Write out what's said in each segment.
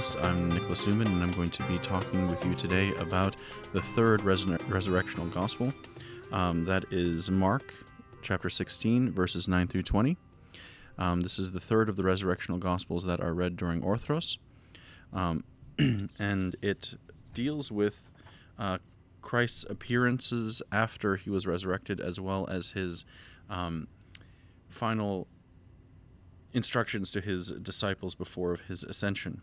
podcast. I'm Nicholas Newman, and I'm going to be talking with you today about the third resur- resurrectional gospel. Um, that is Mark chapter 16, verses 9 through 20. Um, this is the third of the resurrectional gospels that are read during Orthros, um, and it deals with uh, Christ's appearances after he was resurrected, as well as his um, final instructions to his disciples before of his ascension.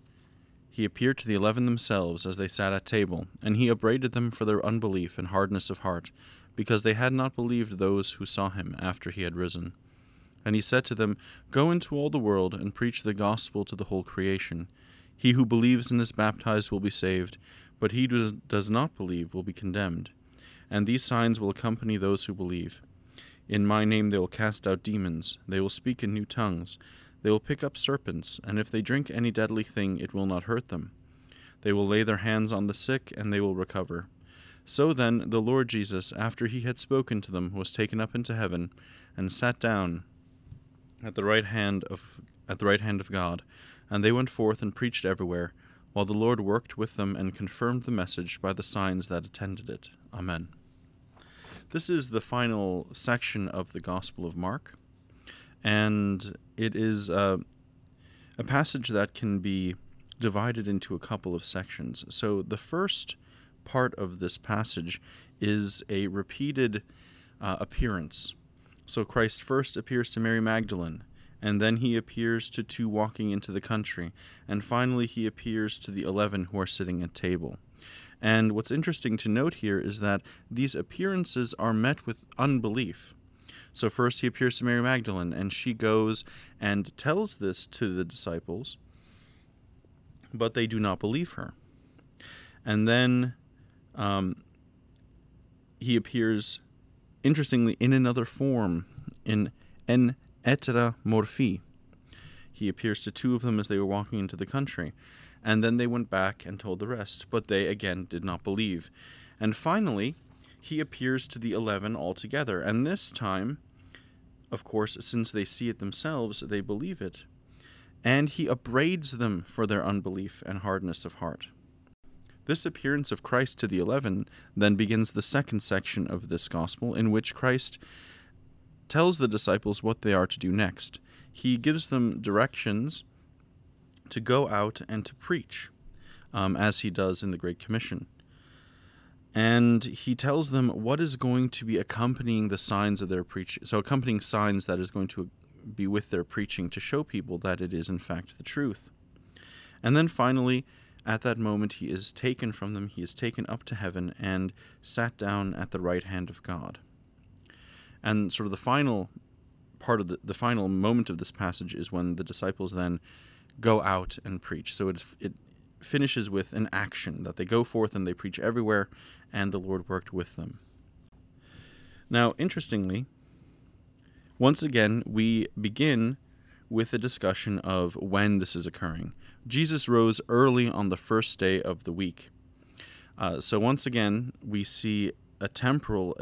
he appeared to the eleven themselves as they sat at table, and he upbraided them for their unbelief and hardness of heart, because they had not believed those who saw him after he had risen. And he said to them, Go into all the world and preach the gospel to the whole creation. He who believes and is baptized will be saved, but he who does not believe will be condemned. And these signs will accompany those who believe. In my name they will cast out demons, they will speak in new tongues. They will pick up serpents, and if they drink any deadly thing, it will not hurt them. They will lay their hands on the sick, and they will recover. So then, the Lord Jesus, after he had spoken to them, was taken up into heaven, and sat down at the right hand of at the right hand of God. And they went forth and preached everywhere, while the Lord worked with them and confirmed the message by the signs that attended it. Amen. This is the final section of the Gospel of Mark and it is uh, a passage that can be divided into a couple of sections. So the first part of this passage is a repeated uh, appearance. So Christ first appears to Mary Magdalene, and then he appears to two walking into the country, and finally he appears to the eleven who are sitting at table. And what's interesting to note here is that these appearances are met with unbelief. So first he appears to Mary Magdalene, and she goes and tells this to the disciples, but they do not believe her. And then um, he appears, interestingly, in another form, in en etera morphi. He appears to two of them as they were walking into the country. And then they went back and told the rest, but they again did not believe. And finally, he appears to the eleven altogether. And this time, of course, since they see it themselves, they believe it. And he upbraids them for their unbelief and hardness of heart. This appearance of Christ to the eleven then begins the second section of this gospel, in which Christ tells the disciples what they are to do next. He gives them directions to go out and to preach, um, as he does in the Great Commission and he tells them what is going to be accompanying the signs of their preaching. So, accompanying signs that is going to be with their preaching to show people that it is, in fact, the truth. And then finally, at that moment, he is taken from them, he is taken up to heaven, and sat down at the right hand of God. And sort of the final part of the, the final moment of this passage is when the disciples then go out and preach. So it, it finishes with an action that they go forth and they preach everywhere, and the Lord worked with them. Now, interestingly, once again, we begin with a discussion of when this is occurring. Jesus rose early on the first day of the week. Uh, so, once again, we see a temporal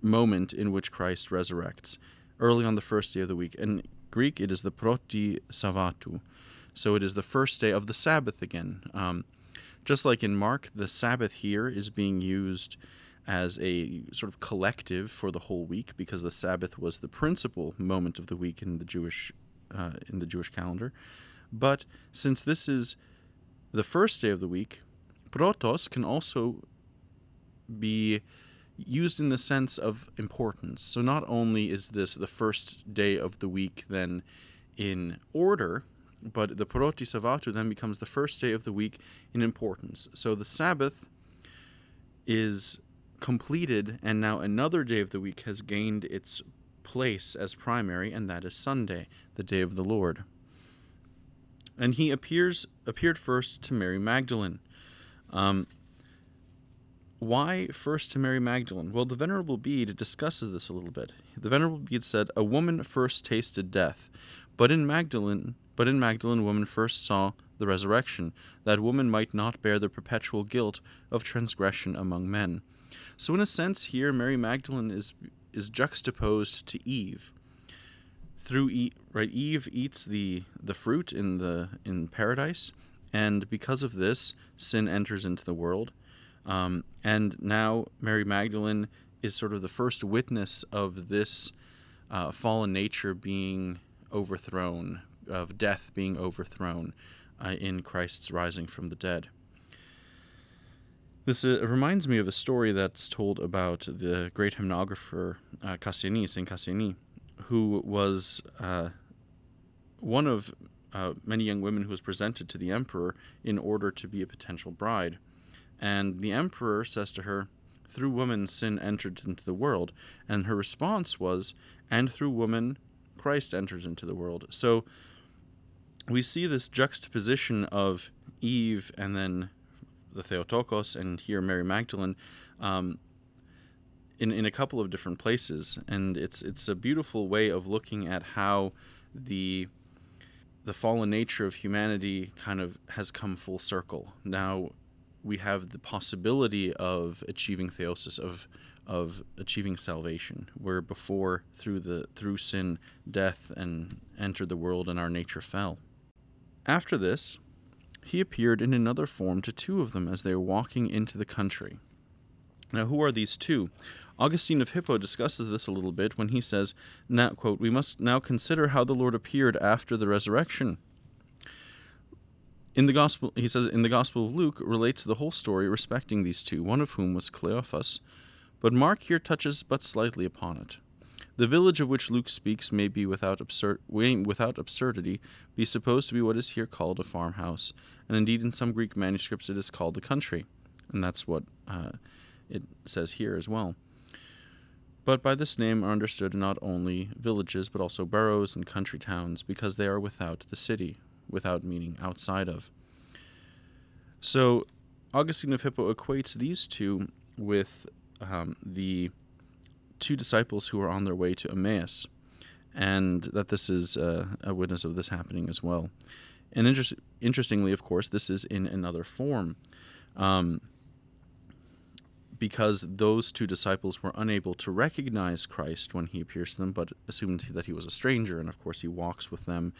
moment in which Christ resurrects, early on the first day of the week. In Greek, it is the proti Sabbatu, so it is the first day of the Sabbath again. Um, just like in Mark, the Sabbath here is being used as a sort of collective for the whole week because the Sabbath was the principal moment of the week in the Jewish uh, in the Jewish calendar. But since this is the first day of the week, protos can also be used in the sense of importance. So not only is this the first day of the week then in order, but the Proti Sabbatu then becomes the first day of the week in importance. So the Sabbath is completed, and now another day of the week has gained its place as primary, and that is Sunday, the day of the Lord. And he appears appeared first to Mary Magdalene. Um, why first to Mary Magdalene? Well, the Venerable Bede discusses this a little bit. The Venerable Bede said, "A woman first tasted death, but in Magdalene, but in Magdalene, woman first saw the resurrection, that woman might not bear the perpetual guilt of transgression among men." So, in a sense, here Mary Magdalene is is juxtaposed to Eve. Through e- right, Eve eats the the fruit in the in paradise, and because of this, sin enters into the world um, and now Mary Magdalene is sort of the first witness of this uh, fallen nature being overthrown, of death being overthrown uh, in Christ's rising from the dead. This uh, reminds me of a story that's told about the great hymnographer uh, Saint Kassiani, who was uh, one of uh, many young women who was presented to the emperor in order to be a potential bride. And the emperor says to her, Through woman sin entered into the world. And her response was, And through woman Christ enters into the world. So we see this juxtaposition of Eve and then the Theotokos, and here Mary Magdalene. Um, in, in a couple of different places, and it's it's a beautiful way of looking at how the the fallen nature of humanity kind of has come full circle. Now we have the possibility of achieving theosis of of achieving salvation where before through the through sin death and entered the world and our nature fell. After this he appeared in another form to two of them as they were walking into the country. Now who are these two? Augustine of hippo discusses this a little bit when he says now quote we must now consider how the lord appeared after the resurrection. In the gospel, he says, in the Gospel of Luke relates the whole story respecting these two, one of whom was Cleophas, but Mark here touches but slightly upon it. The village of which Luke speaks may be without, without absurdity be supposed to be what is here called a farmhouse, and indeed in some Greek manuscripts it is called the country, and that's what uh, it says here as well. But by this name are understood not only villages, but also boroughs and country towns, because they are without the city, without meaning outside of. So Augustine of Hippo equates these two with um, the two disciples who are on their way to Emmaus, and that this is uh, a witness of this happening as well. And inter- interestingly, of course, this is in another form. Um, because those two disciples were unable to recognize Christ when he appears to them, but assumed that he was a stranger, and of course he walks with them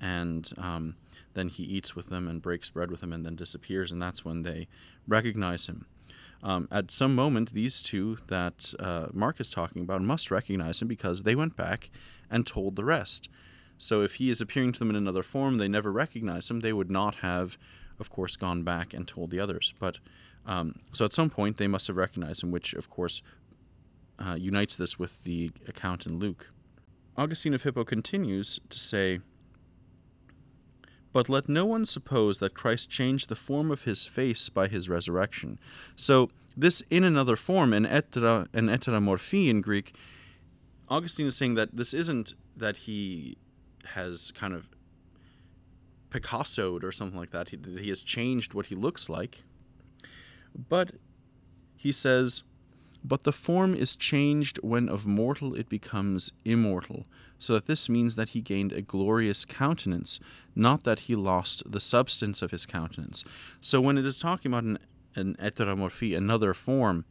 and um, then he eats with them and breaks bread with them and then disappears, and that's when they recognize him. Um, at some moment, these two that uh, Mark is talking about must recognize him because they went back and told the rest. So if he is appearing to them in another form, they never recognize him. They would not have, of course, gone back and told the others. But um, so at some point, they must have recognized him, which, of course, uh, unites this with the account in Luke. Augustine of Hippo continues to say but let no one suppose that Christ changed the form of his face by his resurrection. So, this in another form, an, etra, an eteramorphy in Greek, Augustine is saying that this isn't that he has kind of Picassoed or something like that, he, he has changed what he looks like. But he says, but the form is changed when of mortal it becomes immortal, so that this means that he gained a glorious countenance, not that he lost the substance of his countenance. So when it is talking about an, an another form,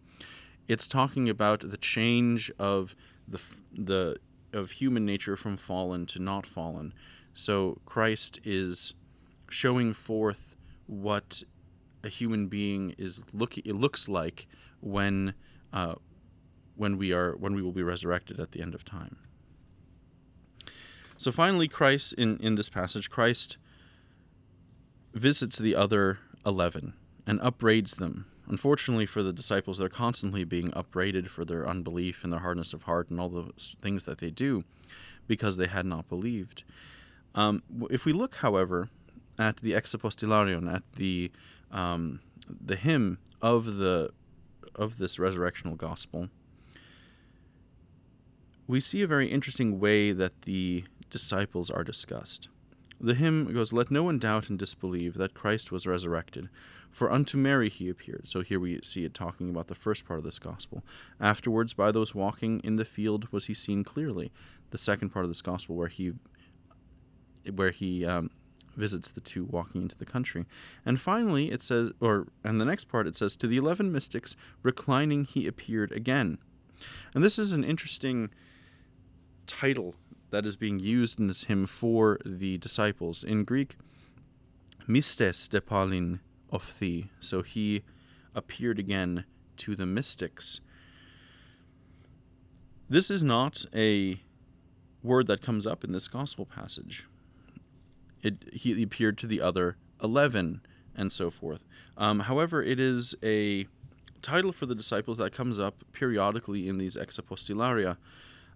it's talking about the change of the the of human nature from fallen to not fallen. So Christ is showing forth what a human being is look it looks like when uh, when we are when we will be resurrected at the end of time. So finally, Christ, in, in this passage, Christ visits the other 11 and upbraids them. Unfortunately for the disciples, they're constantly being upbraided for their unbelief and their hardness of heart and all the things that they do because they had not believed. Um, if we look, however, at the Exapostilarion, at the um, the hymn of the of this resurrectional gospel, we see a very interesting way that the disciples are discussed. The hymn goes, Let no one doubt and disbelieve that Christ was resurrected, For unto Mary he appeared. So here we see it talking about the first part of this gospel. Afterwards, by those walking in the field, was he seen clearly. The second part of this gospel, where he where he um, visits the two walking into the country. And finally, it says, or and the next part it says, to the eleven mystics reclining, he appeared again. And this is an interesting title that is being used in this hymn for the disciples. In Greek, mistes depalin of thee. So he appeared again to the mystics. This is not a word that comes up in this gospel passage. It, he appeared to the other 11 and so forth. Um, however, it is a title for the disciples that comes up periodically in these exapostilaria.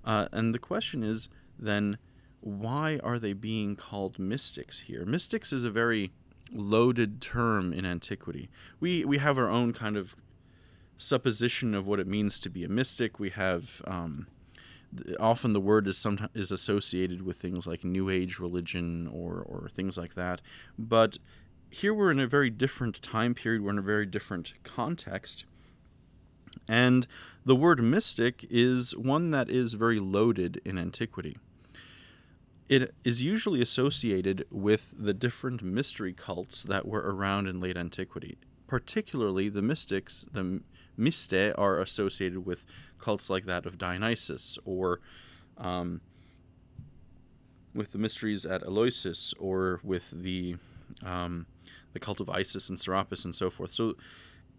Uh, and the question is then, why are they being called mystics here? Mystics is a very loaded term in antiquity. We we have our own kind of supposition of what it means to be a mystic. We have um, often the word is sometimes is associated with things like New Age religion or or things like that. But here we're in a very different time period. We're in a very different context. And the word mystic is one that is very loaded in antiquity. It is usually associated with the different mystery cults that were around in late antiquity. Particularly, the mystics, the myste, are associated with cults like that of Dionysus or um, with the mysteries at Eleusis or with the um, the cult of Isis and Serapis and so forth. So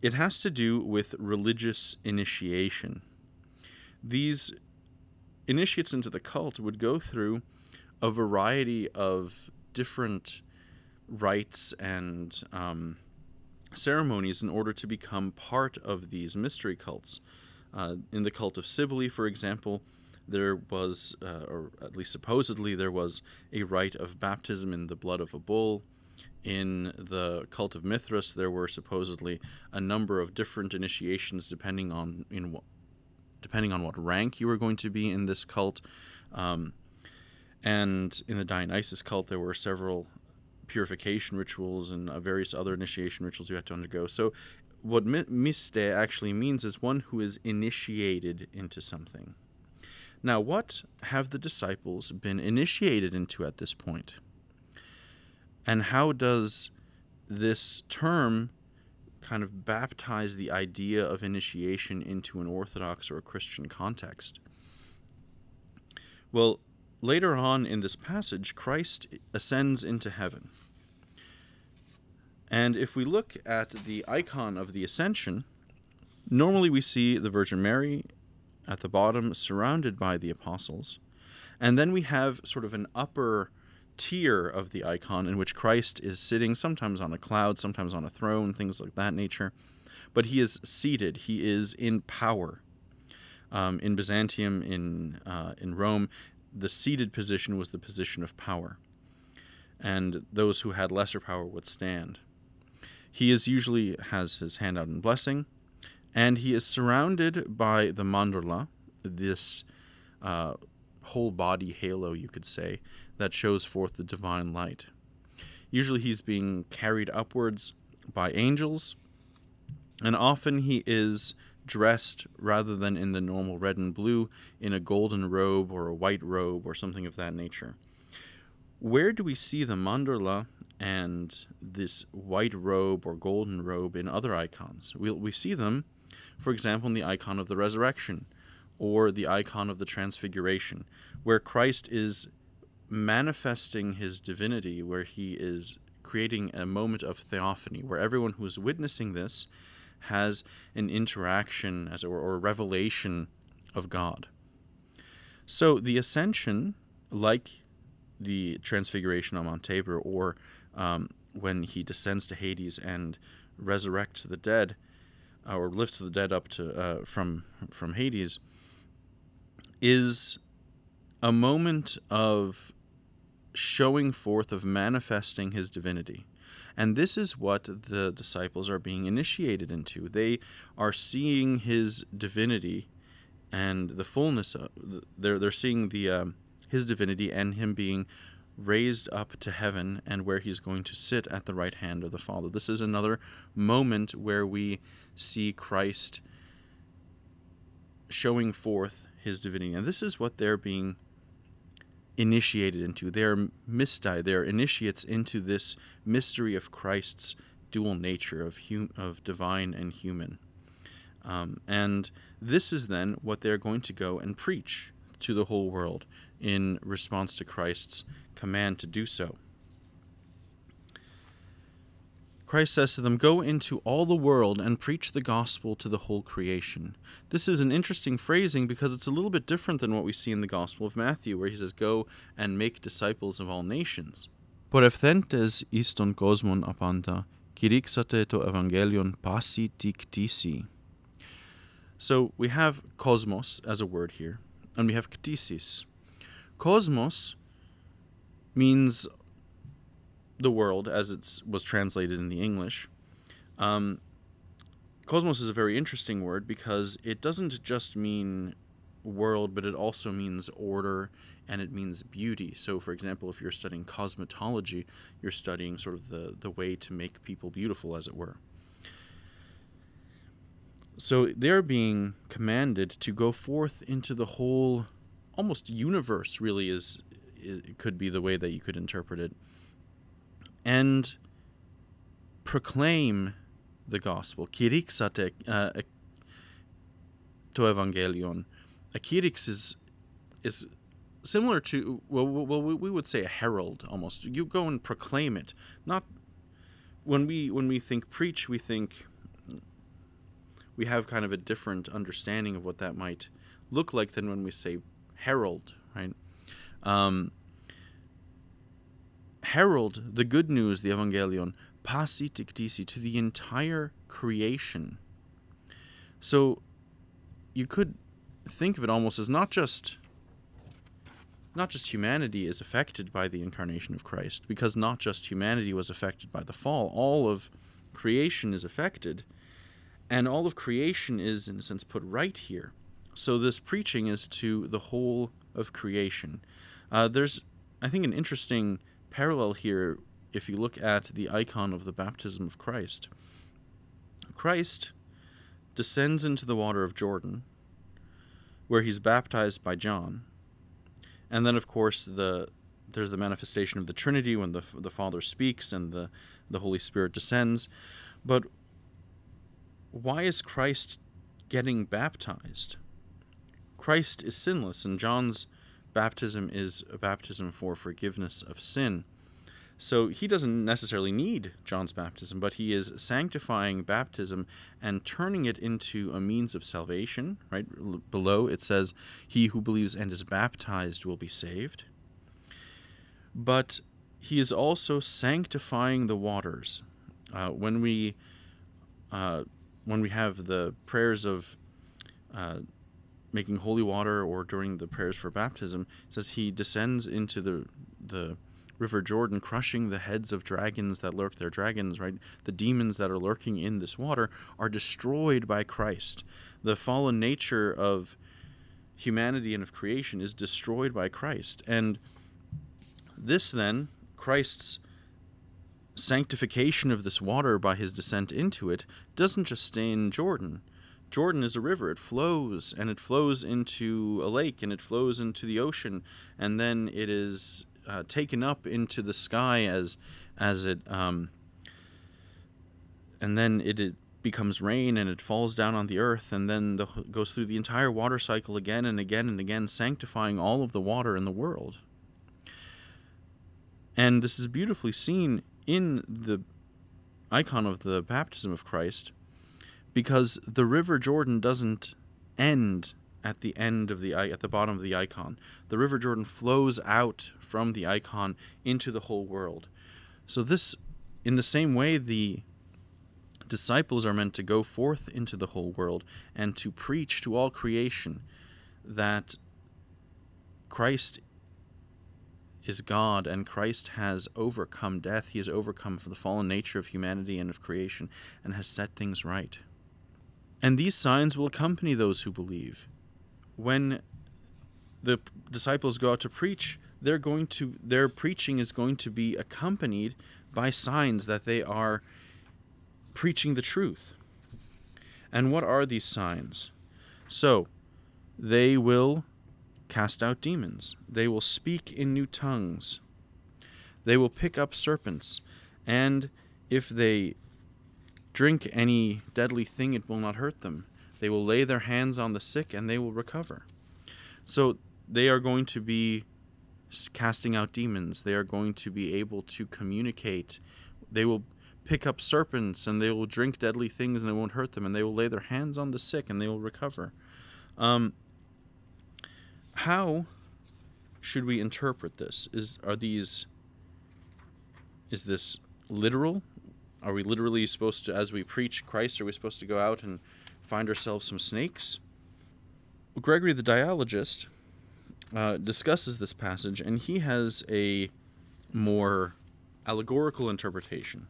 it has to do with religious initiation. These initiates into the cult would go through a variety of different rites and um, ceremonies in order to become part of these mystery cults. Uh, in the cult of Cybele, for example, there was, uh, or at least supposedly, there was a rite of baptism in the blood of a bull. In the cult of Mithras, there were supposedly a number of different initiations depending on in what, depending on what rank you were going to be in this cult. Um, and in the Dionysus cult, there were several purification rituals and uh, various other initiation rituals you had to undergo. So, what miste actually means is one who is initiated into something. Now, what have the disciples been initiated into at this point? And how does this term kind of baptize the idea of initiation into an Orthodox or a Christian context? Well, later on in this passage, Christ ascends into heaven. And if we look at the icon of the ascension, normally we see the Virgin Mary at the bottom surrounded by the apostles. And then we have sort of an upper tier of the icon in which Christ is sitting, sometimes on a cloud, sometimes on a throne, things like that nature. But he is seated, he is in power. Um, in Byzantium, in uh, in Rome, the seated position was the position of power, and those who had lesser power would stand. He is usually has his hand out in blessing, and he is surrounded by the mandorla, this uh, whole body halo, you could say, that shows forth the divine light. Usually he's being carried upwards by angels, and often he is dressed rather than in the normal red and blue in a golden robe or a white robe or something of that nature. Where do we see the mandorla and this white robe or golden robe in other icons? we we see them, for example, in the icon of the resurrection or the icon of the transfiguration, where Christ is manifesting his divinity, where he is creating a moment of theophany, where everyone who is witnessing this has an interaction, as or a revelation of God. So the ascension, like the transfiguration on Mount Tabor, or um, when he descends to Hades and resurrects the dead, uh, or lifts the dead up to uh, from from Hades, is a moment of showing forth of manifesting his divinity. And this is what the disciples are being initiated into. They are seeing his divinity and the fullness of they're they're seeing the um, his divinity and him being raised up to heaven and where he's going to sit at the right hand of the Father. This is another moment where we see Christ showing forth his divinity. And this is what they're being initiated into. They're mistai, they're initiates into this mystery of Christ's dual nature of hum- of divine and human. Um, and this is then what they're going to go and preach to the whole world in response to Christ's command to do so. Christ says to them, Go into all the world and preach the gospel to the whole creation. This is an interesting phrasing because it's a little bit different than what we see in the Gospel of Matthew, where he says, Go and make disciples of all nations. Por efthentes iston cosmon apanta, kirixate to evangelion passi tictisi. So we have cosmos as a word here, and we have ktisis. Cosmos means the world as it was translated in the English. Um, cosmos is a very interesting word because it doesn't just mean world, but it also means order and it means beauty. So, for example, if you're studying cosmetology, you're studying sort of the, the way to make people beautiful, as it were. So, they're being commanded to go forth into the whole, almost universe, really, is it could be the way that you could interpret it and proclaim the gospel. Kirixate uh, to evangelion. A kirix is is similar to well, well, we would say a herald almost. You go and proclaim it. Not when we when we think preach, we think we have kind of a different understanding of what that might look like than when we say herald, right? Um, herald the good news, the Evangelion, pasi tiktisi, to the entire creation. So you could think of it almost as not just not just humanity is affected by the incarnation of Christ, because not just humanity was affected by the fall, all of creation is affected, and all of creation is, in a sense, put right here. So this preaching is to the whole of creation. Uh, there's, I think, an interesting parallel here if you look at the icon of the baptism of Christ. Christ descends into the water of Jordan, where he's baptized by John. And then, of course, the there's the manifestation of the Trinity when the the Father speaks and the the Holy Spirit descends. But why is Christ getting baptized? Christ is sinless, and John's baptism is a baptism for forgiveness of sin. So he doesn't necessarily need John's baptism, but he is sanctifying baptism and turning it into a means of salvation. Right below it says, "He who believes and is baptized will be saved." But he is also sanctifying the waters. Uh, when we uh, when we have the prayers of uh, making holy water or during the prayers for baptism, says he descends into the the river Jordan, crushing the heads of dragons that lurk there. Dragons, right? The demons that are lurking in this water are destroyed by Christ. The fallen nature of humanity and of creation is destroyed by Christ. And this then, Christ's sanctification of this water by his descent into it, doesn't just stay in Jordan. Jordan is a river. It flows and it flows into a lake and it flows into the ocean and then it is uh, taken up into the sky as as it um, and then it, it, becomes rain and it falls down on the earth and then the, goes through the entire water cycle again and again and again sanctifying all of the water in the world. And this is beautifully seen in the icon of the baptism of Christ because the river Jordan doesn't end at the end of the at the bottom of the icon. The river Jordan flows out from the icon into the whole world. So this in the same way the disciples are meant to go forth into the whole world and to preach to all creation that Christ is God and Christ has overcome death. He has overcome the fallen nature of humanity and of creation and has set things right. And these signs will accompany those who believe. When the disciples go out to preach they're going to their preaching is going to be accompanied by signs that they are preaching the truth. And what are these signs? So, they will cast out demons. They will speak in new tongues. They will pick up serpents. And if they drink any deadly thing, it will not hurt them. They will lay their hands on the sick and they will recover. So they are going to be casting out demons. They are going to be able to communicate. They will pick up serpents and they will drink deadly things and it won't hurt them. And they will lay their hands on the sick and they will recover. Um, how should we interpret this? Is are these is this literal? Are we literally supposed to, as we preach Christ, are we supposed to go out and find ourselves some snakes? Gregory the Dialogist uh, discusses this passage, and he has a more allegorical interpretation.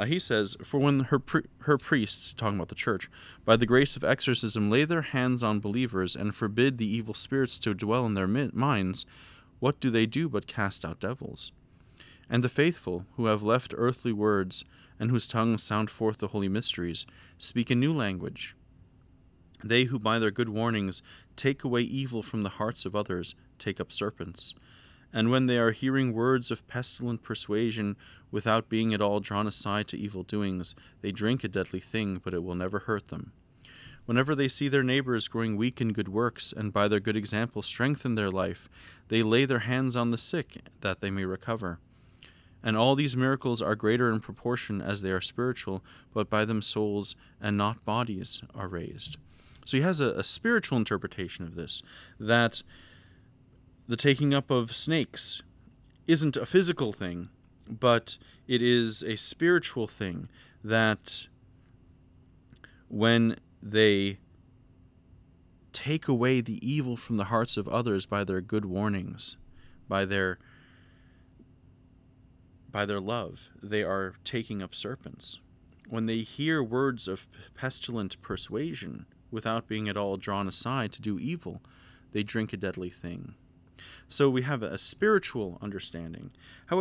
Uh, he says, For when her, pri- her priests, talking about the church, by the grace of exorcism lay their hands on believers and forbid the evil spirits to dwell in their mi- minds, what do they do but cast out devils? And the faithful, who have left earthly words, and whose tongues sound forth the holy mysteries, speak a new language. They who by their good warnings take away evil from the hearts of others take up serpents. And when they are hearing words of pestilent persuasion, without being at all drawn aside to evil doings, they drink a deadly thing, but it will never hurt them. Whenever they see their neighbors growing weak in good works, and by their good example strengthen their life, they lay their hands on the sick, that they may recover. And all these miracles are greater in proportion as they are spiritual, but by them souls and not bodies are raised. So he has a, a spiritual interpretation of this that the taking up of snakes isn't a physical thing, but it is a spiritual thing that when they take away the evil from the hearts of others by their good warnings, by their by their love, they are taking up serpents. When they hear words of pestilent persuasion without being at all drawn aside to do evil, they drink a deadly thing. So we have a spiritual understanding. However,